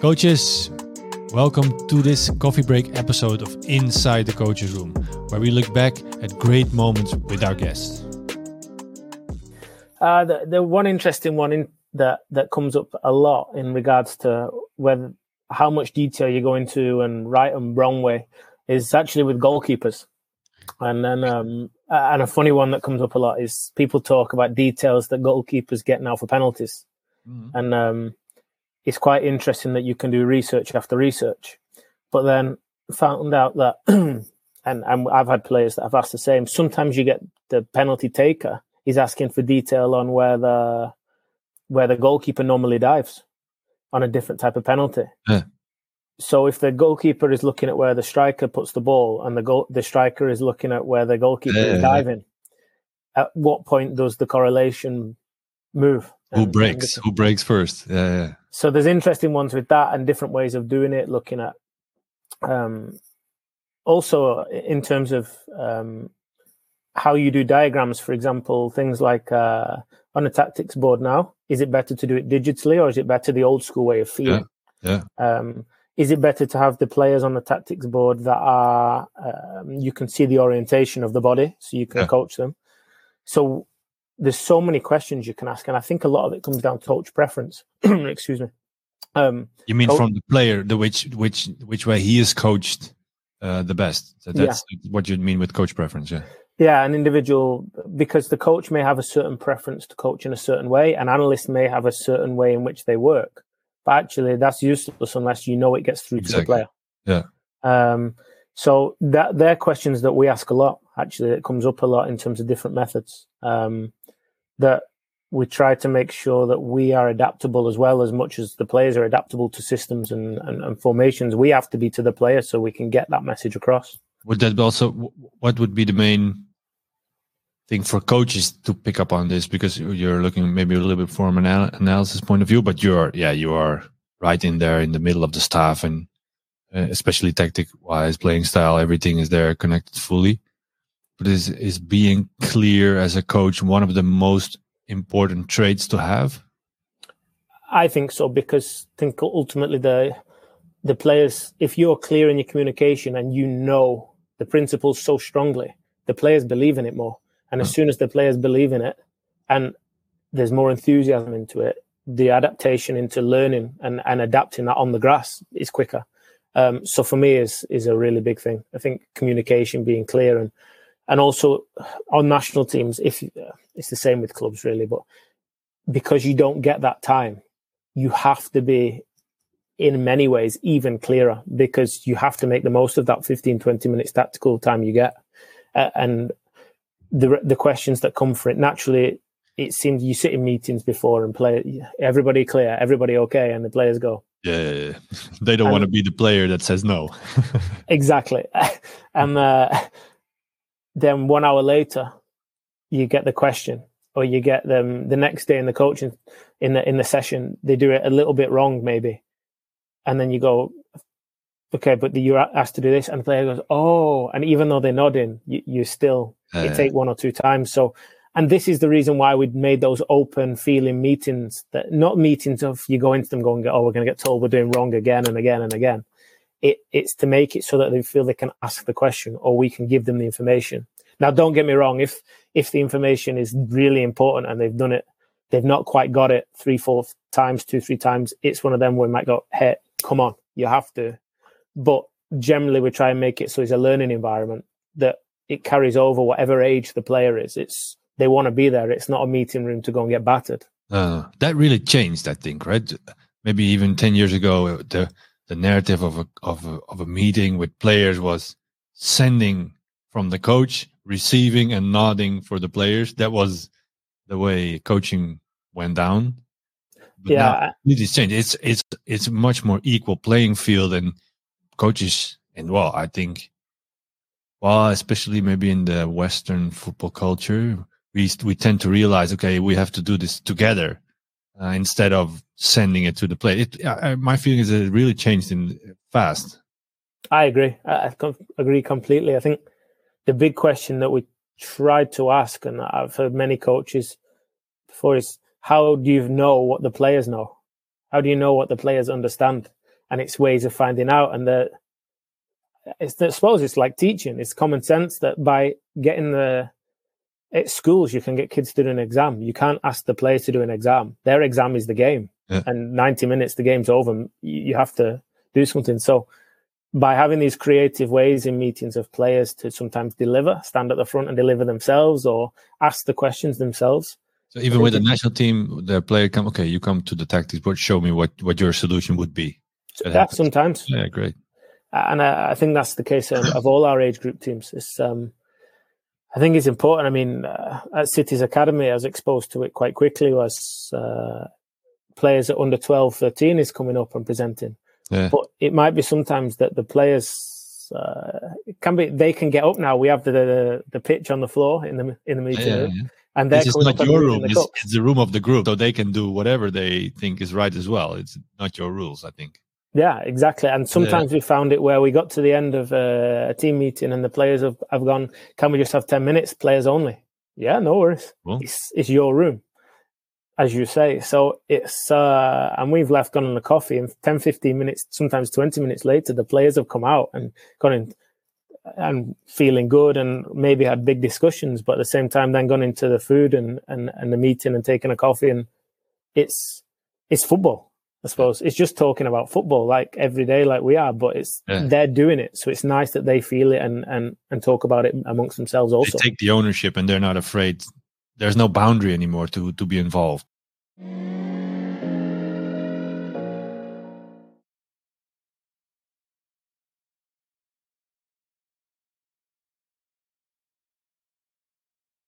Coaches, welcome to this coffee break episode of Inside the Coaches Room, where we look back at great moments with our guests. Uh, the, the one interesting one in, that that comes up a lot in regards to whether how much detail you go into and right and wrong way is actually with goalkeepers. And then um, and a funny one that comes up a lot is people talk about details that goalkeepers get now for penalties. Mm-hmm. And um, it's quite interesting that you can do research after research. But then found out that, and, and I've had players that have asked the same. Sometimes you get the penalty taker is asking for detail on where the where the goalkeeper normally dives on a different type of penalty. Yeah. So if the goalkeeper is looking at where the striker puts the ball and the goal, the striker is looking at where the goalkeeper yeah. is diving, at what point does the correlation move? Who breaks? Who breaks first? Yeah, yeah. So there's interesting ones with that and different ways of doing it. Looking at um, also in terms of um, how you do diagrams, for example, things like uh, on a tactics board now, is it better to do it digitally or is it better the old school way of feeling? Yeah. yeah. Um, is it better to have the players on the tactics board that are um, you can see the orientation of the body so you can yeah. coach them? So there's so many questions you can ask, and I think a lot of it comes down to coach preference. Excuse me. Um, you mean coach- from the player, the which which which way he is coached uh, the best? So that's yeah. what you mean with coach preference, yeah. Yeah, an individual because the coach may have a certain preference to coach in a certain way, an analyst may have a certain way in which they work. But actually, that's useless unless you know it gets through exactly. to the player. Yeah. Um, so that they're questions that we ask a lot. Actually, it comes up a lot in terms of different methods. Um, that we try to make sure that we are adaptable as well as much as the players are adaptable to systems and, and, and formations. We have to be to the players so we can get that message across. Would that also what would be the main thing for coaches to pick up on this because you're looking maybe a little bit from an analysis point of view, but you're yeah you are right in there in the middle of the staff and uh, especially tactic wise, playing style, everything is there connected fully. But is is being clear as a coach one of the most important traits to have? I think so because I think ultimately the the players, if you're clear in your communication and you know the principles so strongly, the players believe in it more and as soon as the players believe in it and there's more enthusiasm into it, the adaptation into learning and, and adapting that on the grass is quicker. Um, so for me is is a really big thing. I think communication being clear and and also on national teams, if it's the same with clubs really, but because you don't get that time, you have to be in many ways even clearer because you have to make the most of that 15 20 minutes tactical time you get. Uh, and the the questions that come for it naturally it seems you sit in meetings before and play everybody clear everybody okay and the players go. Yeah, yeah, yeah. they don't and, want to be the player that says no. Exactly. And uh, then one hour later you get the question or you get them the next day in the coaching in the in the session they do it a little bit wrong maybe and then you go okay but you're asked to do this and the player goes oh and even though they're nodding you, you still uh, it take one or two times. So, and this is the reason why we made those open feeling meetings that not meetings of you go into them going, oh, we're going to get told we're doing wrong again and again and again. It, it's to make it so that they feel they can ask the question or we can give them the information. Now, don't get me wrong. If, if the information is really important and they've done it, they've not quite got it three, four times, two, three times. It's one of them where we might go, hey, come on, you have to. But generally, we try and make it so it's a learning environment that it carries over whatever age the player is. It's they want to be there. It's not a meeting room to go and get battered. Uh, that really changed, I think, right? Maybe even ten years ago, the the narrative of a of a, of a meeting with players was sending from the coach, receiving and nodding for the players. That was the way coaching went down. But yeah, it is changed. It's it's it's much more equal playing field, and coaches and well, I think well, especially maybe in the Western football culture, we we tend to realize, okay, we have to do this together uh, instead of sending it to the play. It, my feeling is it really changed in fast. I agree. I com- agree completely. I think the big question that we tried to ask, and I've heard many coaches before, is how do you know what the players know? How do you know what the players understand? and it's ways of finding out. And the, it's, I suppose it's like teaching. It's common sense that by getting the, at schools, you can get kids to do an exam. You can't ask the players to do an exam. Their exam is the game. Yeah. And 90 minutes, the game's over. You have to do something. So, by having these creative ways in meetings of players to sometimes deliver, stand at the front and deliver themselves or ask the questions themselves. So even with the national team, the player come, okay, you come to the tactics board, show me what, what your solution would be. yeah, sometimes. Yeah, great. And I, I think that's the case of, of, all our age group teams. It's, um, I think it's important. I mean, uh, at City's Academy, I was exposed to it quite quickly. Was uh, players at under 12, 13 is coming up and presenting. Yeah. But it might be sometimes that the players uh, can be they can get up now. We have the, the, the pitch on the floor in the in the meeting yeah, yeah. and they're not your room. The it's, it's, the room of the group, so they can do whatever they think is right as well. It's not your rules, I think. Yeah, exactly. And sometimes we found it where we got to the end of uh, a team meeting and the players have, have gone, "Can we just have ten minutes, players only?" Yeah, no worries. Well, it's, it's your room as you say. So it's, uh, and we've left gone on a coffee and 10, 15 minutes, sometimes 20 minutes later, the players have come out and gone in and feeling good and maybe had big discussions, but at the same time, then gone into the food and, and, and the meeting and taking a coffee. And it's, it's football. I suppose it's just talking about football like every day, like we are, but it's yeah. they're doing it, so it's nice that they feel it and and and talk about it amongst themselves. Also, they take the ownership and they're not afraid there's no boundary anymore to to be involved